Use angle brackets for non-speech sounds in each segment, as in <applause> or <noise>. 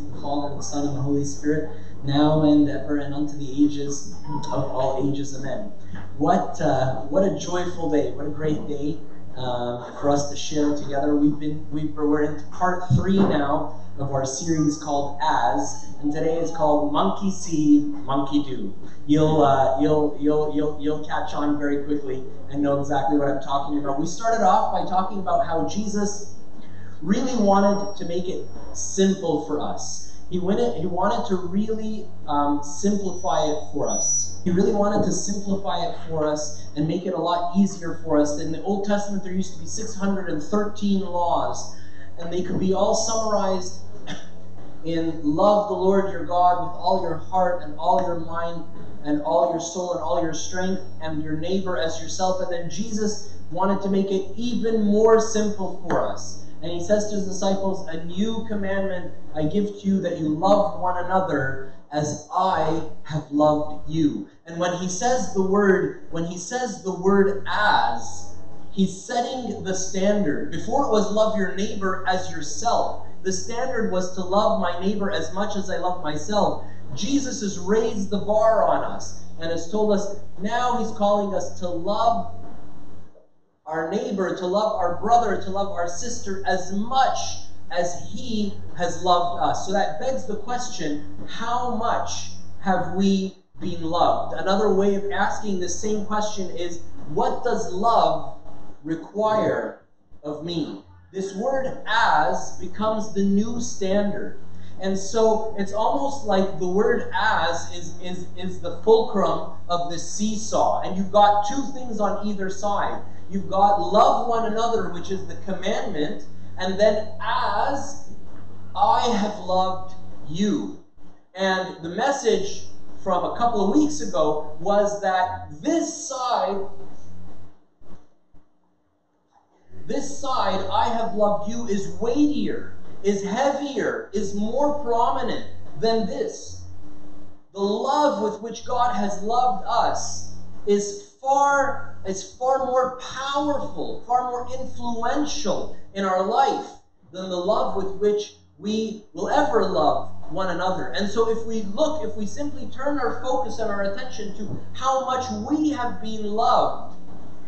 the Father, the Son, and the Holy Spirit, now and ever, and unto the ages of all ages. Amen. What uh, what a joyful day! What a great day um, for us to share together. We've been we we're in part three now of our series called As, and today is called Monkey See, Monkey Do. You'll uh, you'll you'll you'll you'll catch on very quickly and know exactly what I'm talking about. We started off by talking about how Jesus really wanted to make it simple for us. He, wanted, he wanted to really um, simplify it for us. He really wanted to simplify it for us and make it a lot easier for us. In the Old Testament, there used to be 613 laws, and they could be all summarized <coughs> in love the Lord your God with all your heart and all your mind and all your soul and all your strength and your neighbor as yourself. And then Jesus wanted to make it even more simple for us. And he says to his disciples, A new commandment I give to you that you love one another as I have loved you. And when he says the word, when he says the word as, he's setting the standard. Before it was love your neighbor as yourself. The standard was to love my neighbor as much as I love myself. Jesus has raised the bar on us and has told us now he's calling us to love our neighbor, to love our brother, to love our sister as much as he has loved us. So that begs the question how much have we been loved? Another way of asking the same question is what does love require of me? This word as becomes the new standard. And so it's almost like the word as is, is, is the fulcrum of the seesaw. And you've got two things on either side. You've got love one another, which is the commandment, and then as I have loved you. And the message from a couple of weeks ago was that this side, this side, I have loved you, is weightier, is heavier, is more prominent than this. The love with which God has loved us is far, it's far more powerful, far more influential in our life than the love with which we will ever love one another. And so if we look, if we simply turn our focus and our attention to how much we have been loved,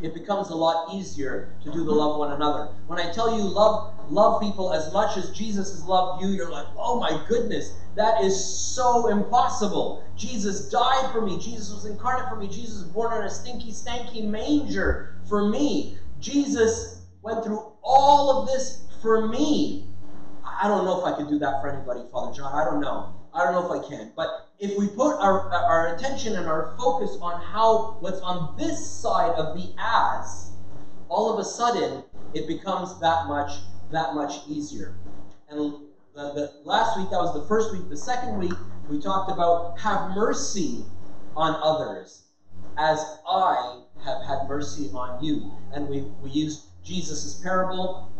it becomes a lot easier to do the love one another. When I tell you love love people as much as Jesus has loved you, you're like, "Oh my goodness, that is so impossible. Jesus died for me. Jesus was incarnate for me. Jesus was born on a stinky, stanky manger for me. Jesus went through all of this for me." I don't know if I could do that for anybody, Father John. I don't know. I don't know if I can. But if we put our, our attention and our focus on how what's on this side of the as, all of a sudden it becomes that much that much easier. And the, the last week, that was the first week. The second week, we talked about have mercy on others as I have had mercy on you. And we, we used Jesus' parable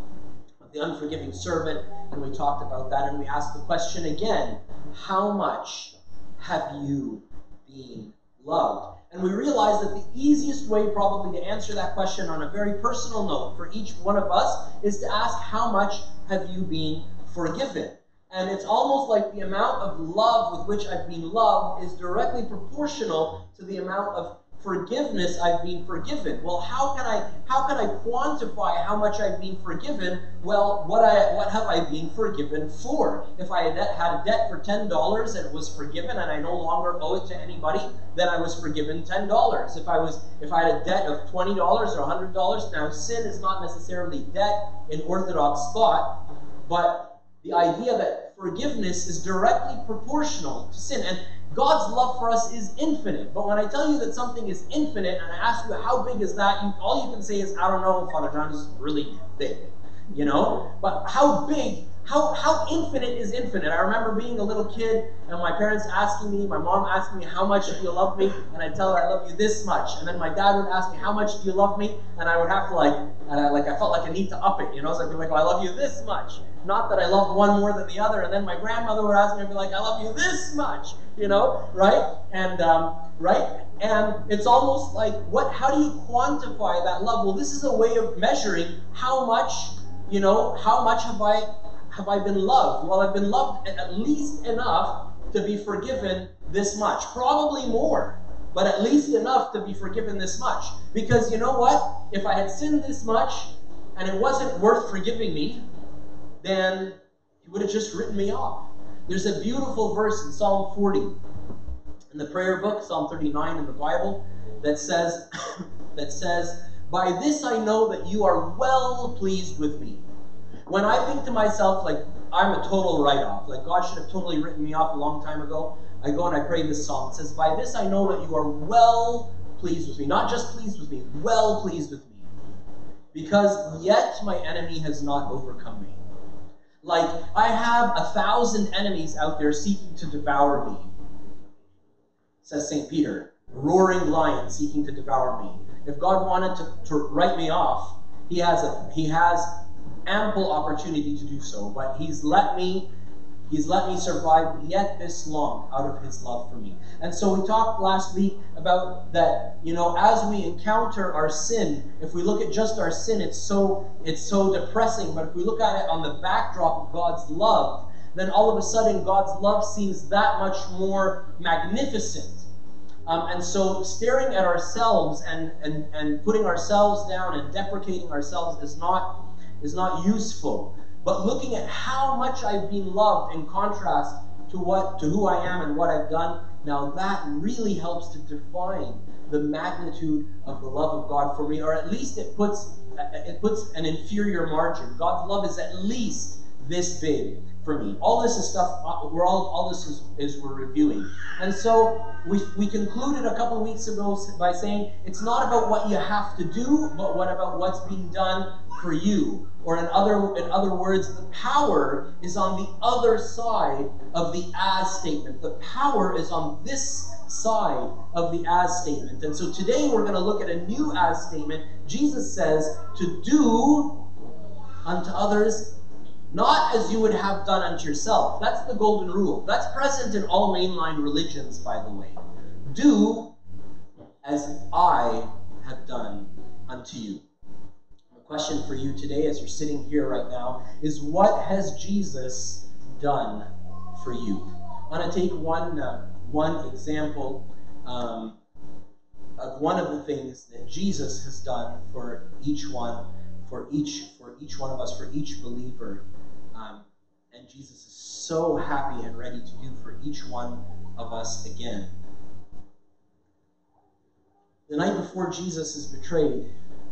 of the unforgiving servant, and we talked about that, and we asked the question again how much have you been loved? And we realize that the easiest way, probably, to answer that question on a very personal note for each one of us is to ask, How much have you been forgiven? And it's almost like the amount of love with which I've been loved is directly proportional to the amount of forgiveness I've been forgiven. Well, how can I how can I quantify how much I've been forgiven? Well, what I what have I been forgiven for? If I had, had a debt for ten dollars and it was forgiven and I no longer owe it to anybody, then I was forgiven ten dollars. If I was if I had a debt of twenty dollars or hundred dollars, now sin is not necessarily debt in Orthodox thought, but the idea that forgiveness is directly proportional to sin. And God's love for us is infinite. But when I tell you that something is infinite and I ask you how big is that, you, all you can say is, I don't know, Father John is really big. You know? But how big, how, how infinite is infinite? I remember being a little kid and my parents asking me, my mom asking me, how much do you love me? And I'd tell her I love you this much. And then my dad would ask me, how much do you love me? And I would have to like, and I, like I felt like I need to up it, you know? So I'd be like, well, I love you this much. Not that I loved one more than the other. And then my grandmother would ask me, I'd be like, I love you this much you know, right? And um, right, and it's almost like what? How do you quantify that love? Well, this is a way of measuring how much, you know, how much have I, have I been loved? Well, I've been loved at least enough to be forgiven this much. Probably more, but at least enough to be forgiven this much. Because you know what? If I had sinned this much and it wasn't worth forgiving me, then he would have just written me off. There's a beautiful verse in Psalm 40 in the prayer book, Psalm 39 in the Bible, that says, <coughs> that says, By this I know that you are well pleased with me. When I think to myself, like, I'm a total write off, like, God should have totally written me off a long time ago, I go and I pray this psalm. It says, By this I know that you are well pleased with me. Not just pleased with me, well pleased with me. Because yet my enemy has not overcome me. Like, I have a thousand enemies out there seeking to devour me says St. Peter, roaring lion seeking to devour me. If God wanted to, to write me off, he has a he has ample opportunity to do so, but he's let me He's let me survive yet this long out of his love for me. And so we talked last week about that, you know, as we encounter our sin, if we look at just our sin, it's so it's so depressing, but if we look at it on the backdrop of God's love, then all of a sudden God's love seems that much more magnificent. Um, and so staring at ourselves and, and, and putting ourselves down and deprecating ourselves is not, is not useful. But looking at how much I've been loved in contrast to what to who I am and what I've done, now that really helps to define the magnitude of the love of God for me, or at least it puts it puts an inferior margin. God's love is at least this big for me. All this is stuff. Uh, we're all all this is, is we're reviewing, and so we we concluded a couple weeks ago by saying it's not about what you have to do, but what about what's being done for you. Or in other in other words, the power is on the other side of the as statement. The power is on this side of the as statement. And so today we're going to look at a new as statement. Jesus says to do unto others not as you would have done unto yourself. That's the golden rule. That's present in all mainline religions, by the way. Do as I have done unto you. The question for you today, as you're sitting here right now, is what has Jesus done for you? I want to take one, uh, one example um, of one of the things that Jesus has done for each one, for each, for each one of us, for each believer and Jesus is so happy and ready to do for each one of us again. The night before Jesus is betrayed,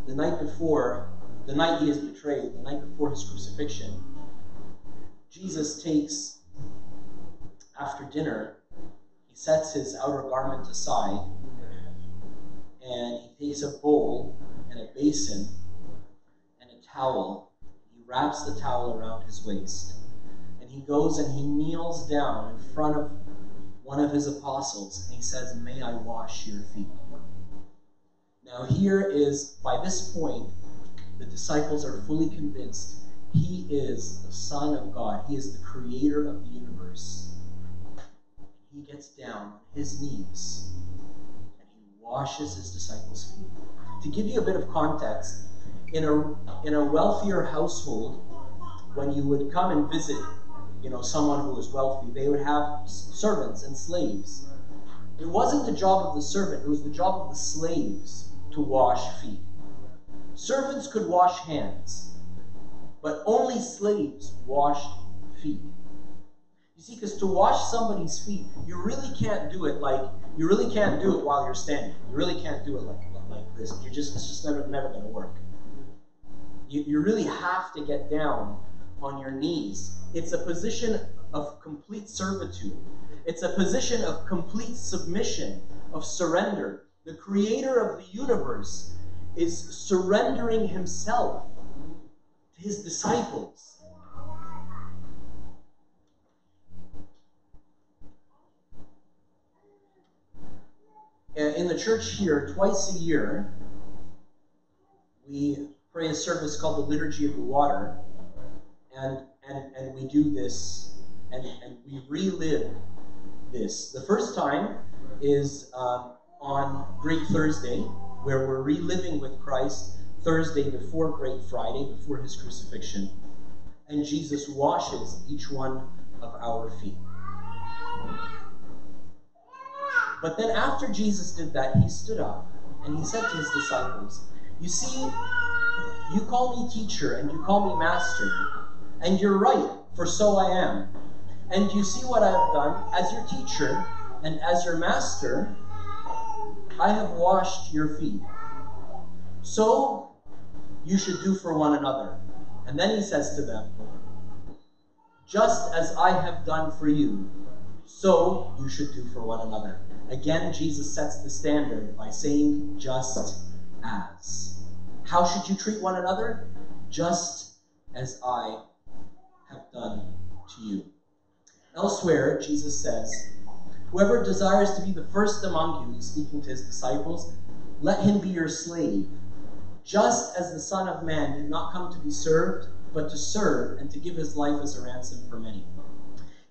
the night before, the night he is betrayed, the night before his crucifixion, Jesus takes, after dinner, he sets his outer garment aside and he takes a bowl and a basin and a towel He wraps the towel around his waist. He goes and he kneels down in front of one of his apostles and he says, May I wash your feet? Now, here is, by this point, the disciples are fully convinced he is the Son of God, he is the creator of the universe. He gets down on his knees and he washes his disciples' feet. To give you a bit of context, in a in a wealthier household, when you would come and visit, you know, someone who was wealthy, they would have servants and slaves. It wasn't the job of the servant; it was the job of the slaves to wash feet. Servants could wash hands, but only slaves washed feet. You see, because to wash somebody's feet, you really can't do it like you really can't do it while you're standing. You really can't do it like like this. You're just it's just never never going to work you, you really have to get down on your knees. It's a position of complete servitude. It's a position of complete submission, of surrender. The creator of the universe is surrendering himself to his disciples. Uh, in the church here, twice a year, we pray a service called the Liturgy of the Water. And, and, and we do this and, and we relive this. The first time is um, on Great Thursday, where we're reliving with Christ Thursday before Great Friday, before his crucifixion. and Jesus washes each one of our feet. But then, after Jesus did that, he stood up and he said to his disciples, You see, you call me teacher and you call me master, and you're right, for so I am. And you see what I have done as your teacher and as your master, I have washed your feet. So you should do for one another. And then he says to them, Just as I have done for you, so you should do for one another. Again, Jesus sets the standard by saying, Just as. How should you treat one another? Just as I have done to you. Elsewhere, Jesus says, Whoever desires to be the first among you, he's speaking to his disciples, let him be your slave, just as the Son of Man did not come to be served, but to serve and to give his life as a ransom for many.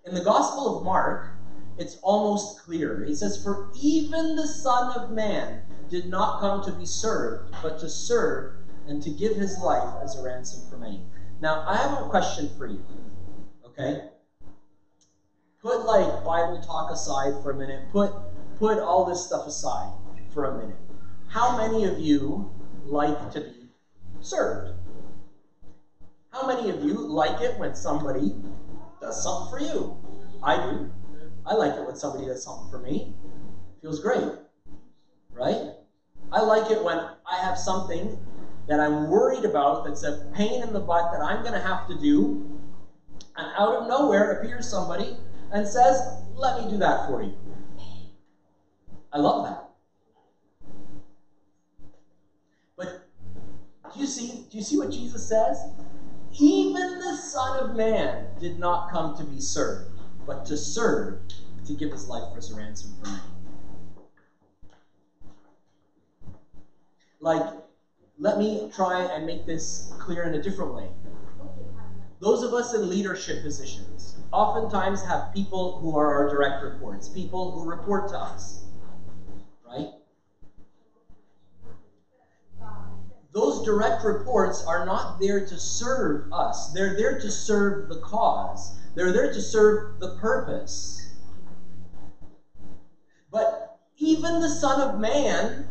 In the Gospel of Mark, it's almost clear. He says, For even the Son of Man did not come to be served, but to serve and to give his life as a ransom for many. Now, I have a question for you. Okay? Put like Bible talk aside for a minute. Put put all this stuff aside for a minute. How many of you like to be served? How many of you like it when somebody does something for you? I do. I like it when somebody does something for me. It feels great. Right? I like it when I have something that I'm worried about that's a pain in the butt that I'm going to have to do. And out of nowhere appears somebody and says, Let me do that for you. I love that. But do you see, do you see what Jesus says? Even the Son of Man did not come to be served, but to serve, to give his life as a ransom for many. Like, let me try and make this clear in a different way. Those of us in leadership positions oftentimes have people who are our direct reports, people who report to us, right? Those direct reports are not there to serve us, they're there to serve the cause, they're there to serve the purpose. But even the Son of Man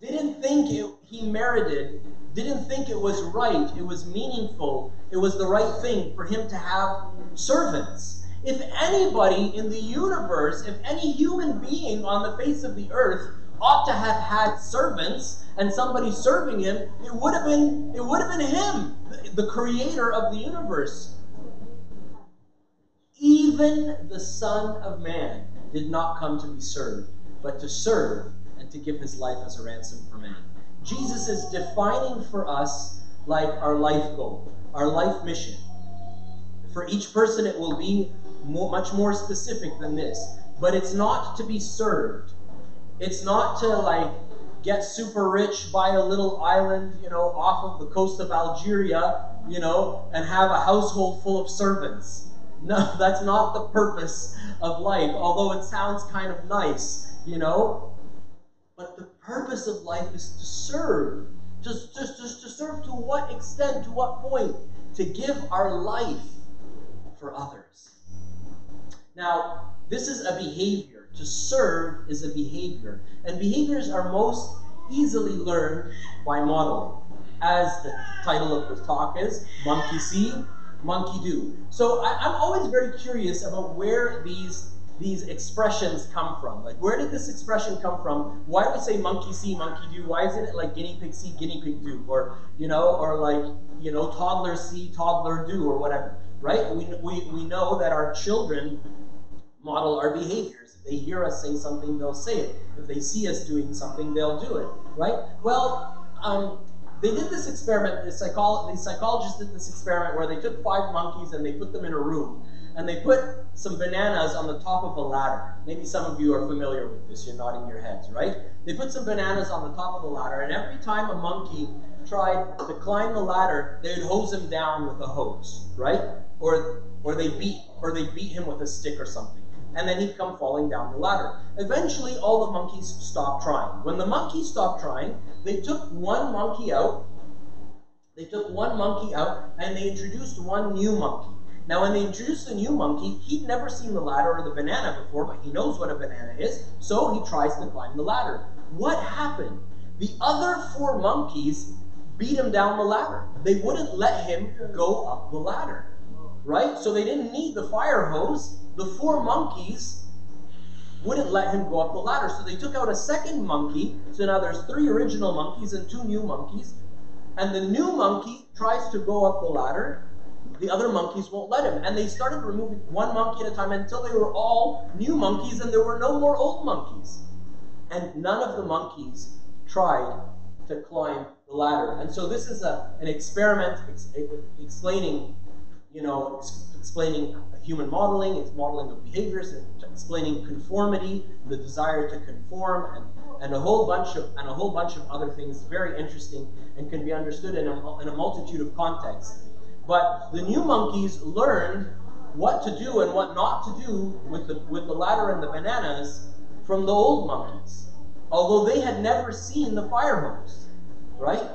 didn't think it, he merited, didn't think it was right, it was meaningful, it was the right thing for him to have servants. If anybody in the universe, if any human being on the face of the earth ought to have had servants and somebody serving him, it would have been it would have been him, the creator of the universe. Even the Son of Man did not come to be served, but to serve and to give his life as a ransom for many. Jesus is defining for us like our life goal, our life mission. For each person, it will be more, much more specific than this. But it's not to be served. It's not to like get super rich, buy a little island, you know, off of the coast of Algeria, you know, and have a household full of servants. No, <laughs> that's not the purpose of life, although it sounds kind of nice, you know. But the purpose of life is to serve. Just, just, just to serve to what extent, to what point? To give our life for others. Now, this is a behavior. To serve is a behavior. And behaviors are most easily learned by modeling. As the title of the talk is, Monkey See, Monkey Do. So I, I'm always very curious about where these these expressions come from. Like, where did this expression come from? Why do we say monkey see, monkey do? Why isn't it like guinea pig see, guinea pig do? Or, you know, or like, you know, toddler see, toddler do, or whatever, right? We, we, we know that our children model our behaviors. If they hear us say something, they'll say it. If they see us doing something, they'll do it, right? Well, um, they did this experiment, the, psycholo- the psychologists did this experiment where they took five monkeys and they put them in a room and they put some bananas on the top of a ladder. Maybe some of you are familiar with this, you're nodding your heads, right? They put some bananas on the top of the ladder, and every time a monkey tried to climb the ladder, they would hose him down with a hose, right? Or or they beat or they beat him with a stick or something. And then he'd come falling down the ladder. Eventually all the monkeys stopped trying. When the monkeys stopped trying, they took one monkey out they took one monkey out and they introduced one new monkey. Now, when they introduced the new monkey, he'd never seen the ladder or the banana before, but he knows what a banana is, so he tries to climb the ladder. What happened? The other four monkeys beat him down the ladder. They wouldn't let him go up the ladder, right? So they didn't need the fire hose. The four monkeys wouldn't let him go up the ladder. So they took out a second monkey. So now there's three original monkeys and two new monkeys. And the new monkey tries to go up the ladder. The other monkeys won't let him. And they started removing one monkey at a time until they were all new monkeys and there were no more old monkeys. And none of the monkeys tried to climb the ladder. And so this is a, an experiment ex- explaining, you know, ex- explaining human modeling, it's modeling of behaviors, it's explaining conformity, the desire to conform, and, and a whole bunch of and a whole bunch of other things. Very interesting and can be understood in a, in a multitude of contexts. But the new monkeys learned what to do and what not to do with the with the ladder and the bananas from the old monkeys, although they had never seen the fire hose, right?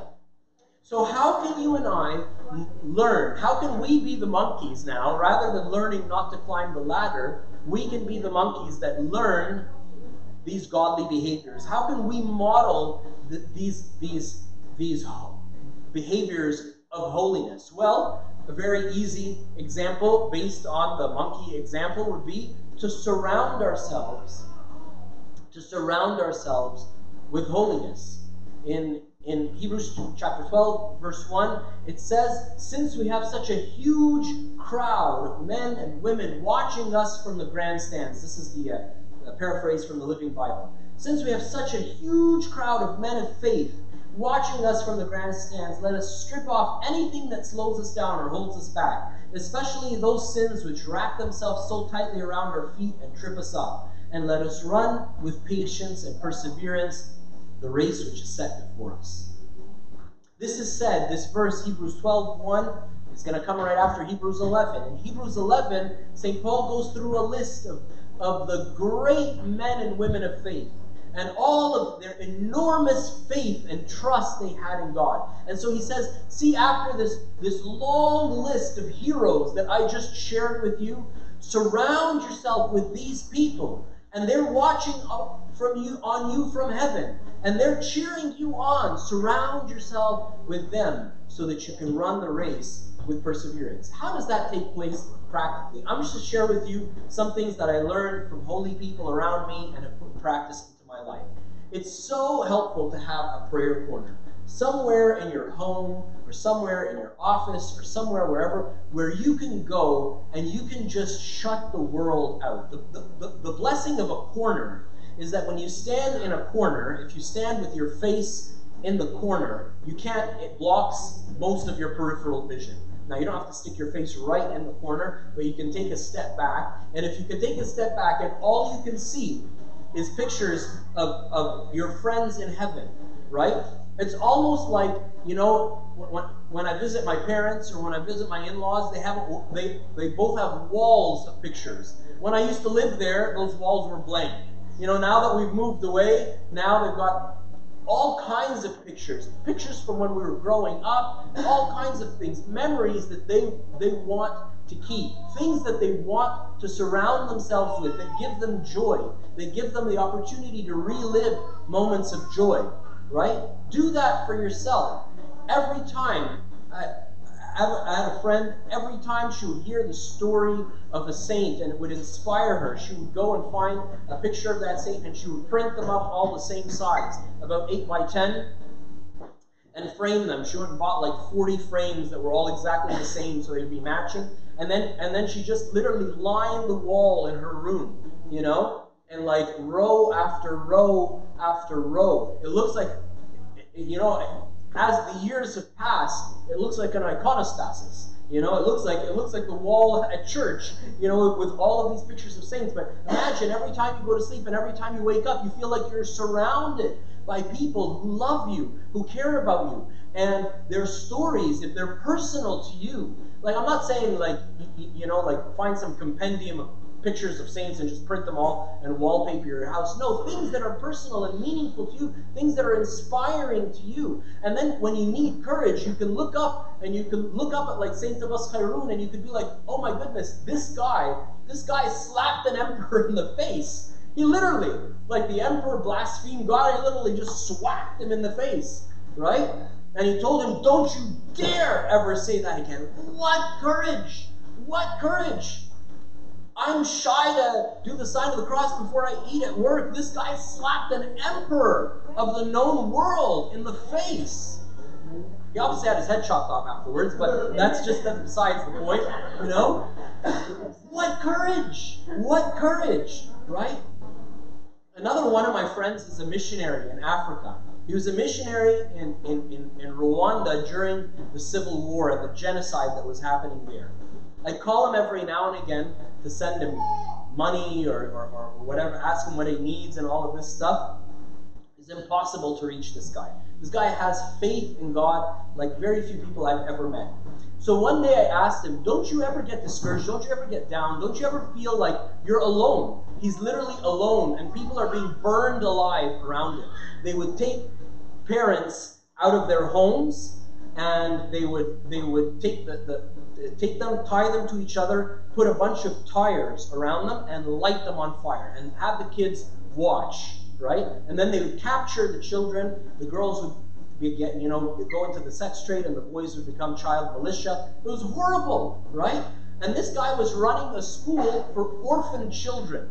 So, how can you and I learn? How can we be the monkeys now? Rather than learning not to climb the ladder, we can be the monkeys that learn these godly behaviors. How can we model th- these, these, these behaviors of holiness? Well, a very easy example based on the monkey example would be to surround ourselves, to surround ourselves with holiness. In in Hebrews chapter 12, verse 1, it says, Since we have such a huge crowd of men and women watching us from the grandstands, this is the uh, paraphrase from the Living Bible. Since we have such a huge crowd of men of faith watching us from the grandstands, let us strip off anything that slows us down or holds us back, especially those sins which wrap themselves so tightly around our feet and trip us up. And let us run with patience and perseverance the race which is set before us. This is said, this verse, Hebrews 12 1, is going to come right after Hebrews 11. In Hebrews 11, St. Paul goes through a list of, of the great men and women of faith and all of their enormous faith and trust they had in God. And so he says, see, after this, this long list of heroes that I just shared with you, surround yourself with these people. And they're watching from you on you from heaven and they're cheering you on. Surround yourself with them so that you can run the race with perseverance. How does that take place practically? I'm just to share with you some things that I learned from holy people around me and have put life. It's so helpful to have a prayer corner somewhere in your home or somewhere in your office or somewhere wherever where you can go and you can just shut the world out. The, the, the blessing of a corner is that when you stand in a corner, if you stand with your face in the corner, you can't, it blocks most of your peripheral vision. Now, you don't have to stick your face right in the corner, but you can take a step back. And if you can take a step back and all you can see is pictures of, of your friends in heaven, right? It's almost like, you know, when, when I visit my parents or when I visit my in-laws, they have they they both have walls of pictures. When I used to live there, those walls were blank. You know, now that we've moved away, now they've got all kinds of pictures, pictures from when we were growing up, all kinds of things, memories that they they want to keep, things that they want to surround themselves with that give them joy, that give them the opportunity to relive moments of joy, right? Do that for yourself. Every time uh, I had a friend, every time she would hear the story of a saint and it would inspire her, she would go and find a picture of that saint and she would print them up all the same size, about 8 by 10, and frame them. She went and bought like 40 frames that were all exactly the same so they'd be matching. And then, and then she just literally lined the wall in her room, you know? And like row after row after row. It looks like, you know, as the years have passed, it looks like an iconostasis. You know, it looks like it looks like the wall at church. You know, with all of these pictures of saints. But imagine every time you go to sleep and every time you wake up, you feel like you're surrounded by people who love you, who care about you, and their stories, if they're personal to you. Like I'm not saying like you, know like find some compendium of pictures of saints and just print them all and wallpaper your house. No, things that are personal and meaningful to you, things that are inspiring to you. And then when you need courage, you can look up and you can look up at like Saint Abbas Khairun and you could be like, oh my goodness, this guy, this guy slapped an emperor in the face. He literally, like the emperor blasphemed God, he literally just swacked him in the face, right? And he told him, don't you dare ever say that again. What courage! What courage! I'm shy to do the sign of the cross before I eat at work. This guy slapped an emperor of the known world in the face. He obviously had his head chopped off afterwards, but that's just besides the point, you know? What courage! What courage, right? Another one of my friends is a missionary in Africa. He was a missionary in, in, in, in Rwanda during the civil war, and the genocide that was happening there. I call him every now and again to send him money or, or, or whatever, ask him what he needs and all of this stuff. It's impossible to reach this guy. This guy has faith in God like very few people I've ever met. So one day I asked him, Don't you ever get discouraged? Don't you ever get down? Don't you ever feel like you're alone? He's literally alone, and people are being burned alive around him. They would take parents out of their homes and they would they would take the, the take them, tie them to each other, put a bunch of tires around them, and light them on fire, and have the kids watch, right? And then they would capture the children. The girls would be get, you know, go into the sex trade, and the boys would become child militia. It was horrible, right? And this guy was running a school for orphan children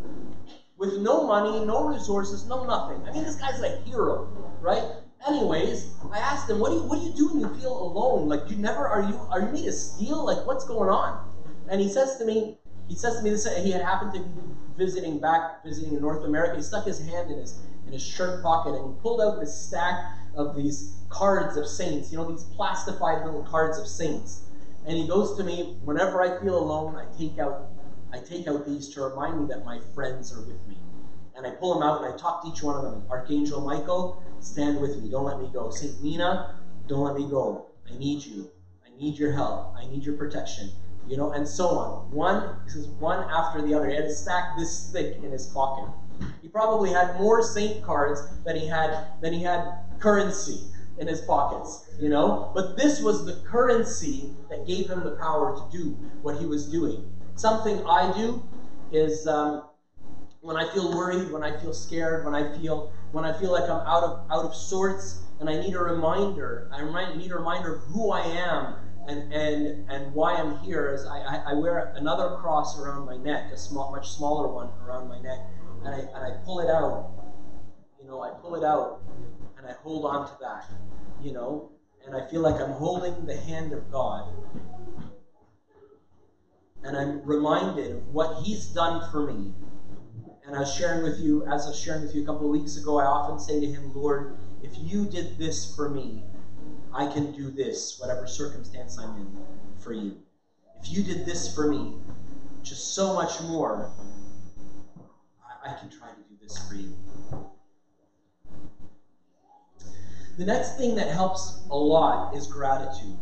with no money, no resources, no nothing. I mean, this guy's a hero, right? Anyways, I asked him, "What do you What do you do when you feel alone? Like you never are you are you made of steel? Like what's going on?" And he says to me, he says to me this. He had happened to be visiting back, visiting in North America. He stuck his hand in his in his shirt pocket and he pulled out this stack of these cards of saints. You know these plastified little cards of saints. And he goes to me, whenever I feel alone, I take out I take out these to remind me that my friends are with me. Pull them out and I talk to each one of them. Archangel Michael, stand with me. Don't let me go. St. Mina, don't let me go. I need you. I need your help. I need your protection. You know, and so on. One, this is one after the other. He had a stack this thick in his pocket. He probably had more saint cards than he had than he had currency in his pockets, you know? But this was the currency that gave him the power to do what he was doing. Something I do is um, when I feel worried, when I feel scared, when I feel when I feel like I'm out of out of sorts, and I need a reminder. I need a reminder of who I am and and and why I'm here. Is I, I, I wear another cross around my neck, a small, much smaller one around my neck, and I and I pull it out. You know, I pull it out, and I hold on to that. You know, and I feel like I'm holding the hand of God. And I'm reminded of what He's done for me and I was sharing with you, as I was sharing with you a couple of weeks ago, I often say to him, Lord, if you did this for me, I can do this, whatever circumstance I'm in, for you. If you did this for me, just so much more, I, I can try to do this for you. The next thing that helps a lot is gratitude.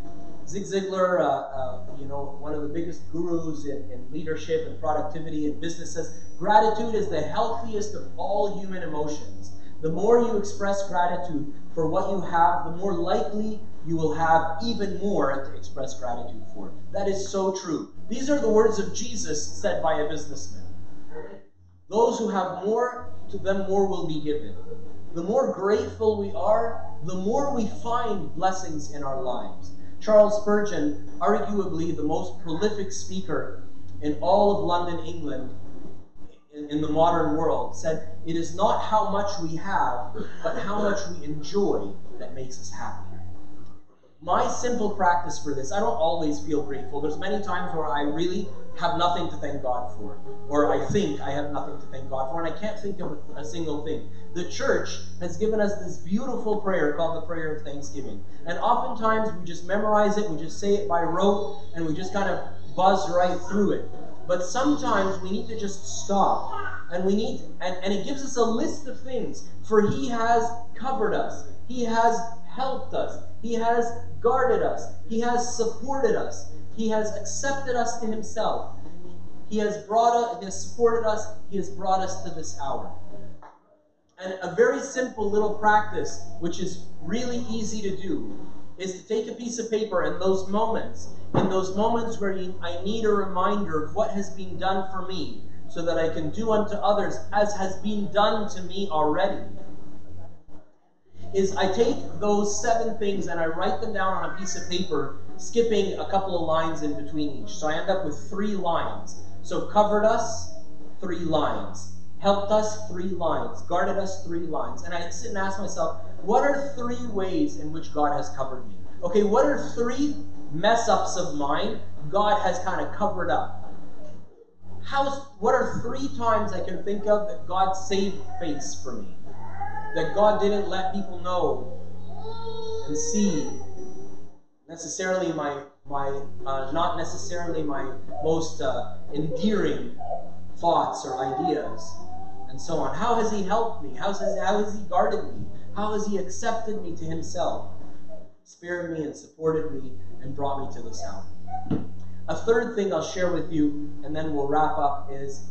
Zig Ziglar, uh, uh, you know, one of the biggest gurus in, in, leadership and productivity and business says, gratitude is the healthiest of all human emotions. The more you express gratitude for what you have, the more likely you will have even more to express gratitude for. That is so true. These are the words of Jesus said by a businessman. Those who have more, to them more will be given. The more grateful we are, the more we find blessings in our lives. Charles Spurgeon, arguably the most prolific speaker in all of London, England, in, the modern world, said, It is not how much we have, but how much we enjoy that makes us happy. My simple practice for this, I don't always feel grateful. There's many times where I really have nothing to thank God for, or I think I have nothing to thank God for, and I can't think of a single thing. The church has given us this beautiful prayer called the prayer of thanksgiving. And oftentimes we just memorize it, we just say it by rote, and we just kind of buzz right through it. But sometimes we need to just stop. And we need and, and it gives us a list of things. For he has covered us. He has helped us. He has guarded us. He has supported us. He has accepted us to himself. He has brought us, He has supported us, He has brought us to this hour. And a very simple little practice, which is really easy to do, is to take a piece of paper and those moments, in those moments where you, I need a reminder of what has been done for me, so that I can do unto others as has been done to me already. Is I take those seven things and I write them down on a piece of paper, skipping a couple of lines in between each. So I end up with three lines. So covered us, three lines helped us three lines, guarded us three lines. And I sit and ask myself, what are three ways in which God has covered me? Okay, what are three mess ups of mine God has kind of covered up? How's, what are three times I can think of that God saved face for me? That God didn't let people know and see necessarily my, my uh, not necessarily my most uh, endearing thoughts or ideas and so on. How has He helped me? How has, how has He guarded me? How has He accepted me to Himself, spared me and supported me, and brought me to this hour? A third thing I'll share with you, and then we'll wrap up, is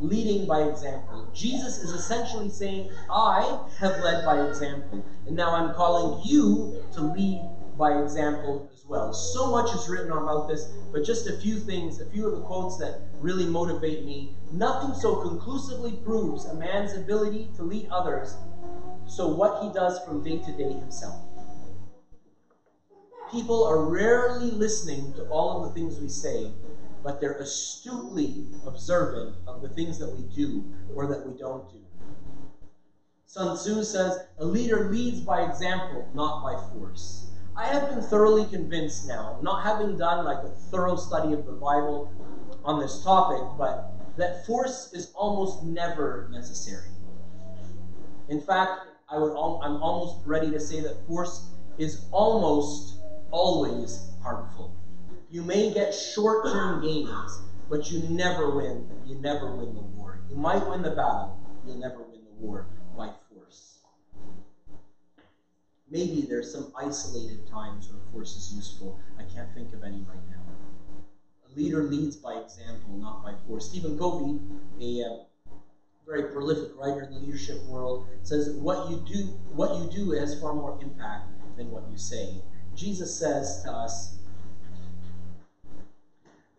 leading by example. Jesus is essentially saying, I have led by example, and now I'm calling you to lead by example as well. So much is written about this, but just a few things, a few of the quotes that really motivate me. Nothing so conclusively proves a man's ability to lead others, so what he does from day to day himself. People are rarely listening to all of the things we say, but they're astutely observant of the things that we do or that we don't do. Sun Tzu says, a leader leads by example, not by force. I have been thoroughly convinced now, not having done like a thorough study of the Bible on this topic, but that force is almost never necessary. In fact, I would I'm almost ready to say that force is almost always harmful. You may get short-term gains, but you never win. You never win the war. You might win the battle, you'll never win the war by Maybe there's some isolated times when force is useful. I can't think of any right now. A leader leads by example, not by force. Stephen Covey, a uh, very prolific writer in the leadership world, says what you do, what you do has far more impact than what you say. Jesus says to us,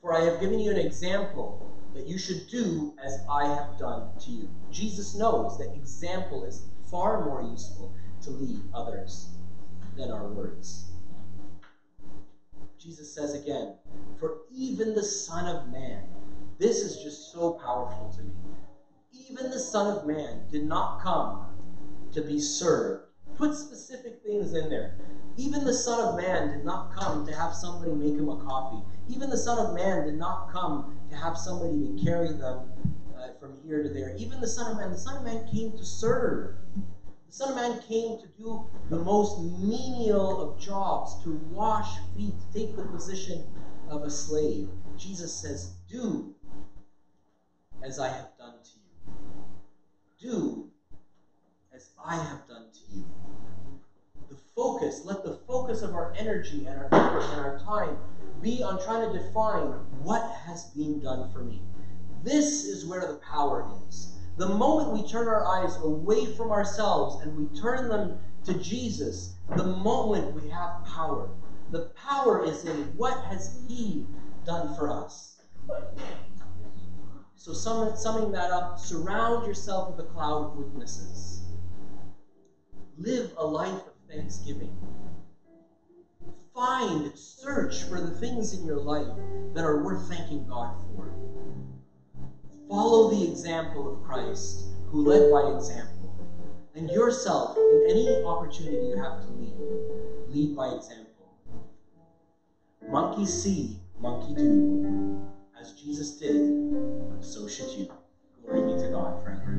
"For I have given you an example that you should do as I have done to you." Jesus knows that example is far more useful to lead others than our words. Jesus says again, For even the Son of Man, this is just so powerful to me. Even the Son of Man did not come to be served. Put specific things in there. Even the Son of Man did not come to have somebody make him a coffee. Even the Son of Man did not come to have somebody to carry them uh, from here to there. Even the Son of Man, the Son of Man came to serve. The Son of Man came to do the most menial of jobs, to wash feet, take the position of a slave. Jesus says, Do as I have done to you. Do as I have done to you. The focus, let the focus of our energy and our effort and our time be on trying to define what has been done for me. This is where the power is. The moment we turn our eyes away from ourselves and we turn them to Jesus, the moment we have power. The power is in what has He done for us. So, summing that up, surround yourself with a cloud of witnesses. Live a life of thanksgiving. Find, search for the things in your life that are worth thanking God for. Follow the example of Christ, who led by example. And yourself, in any opportunity you have to lead, lead by example. Monkey see, monkey do. As Jesus did, so should you. Glory be to God forever.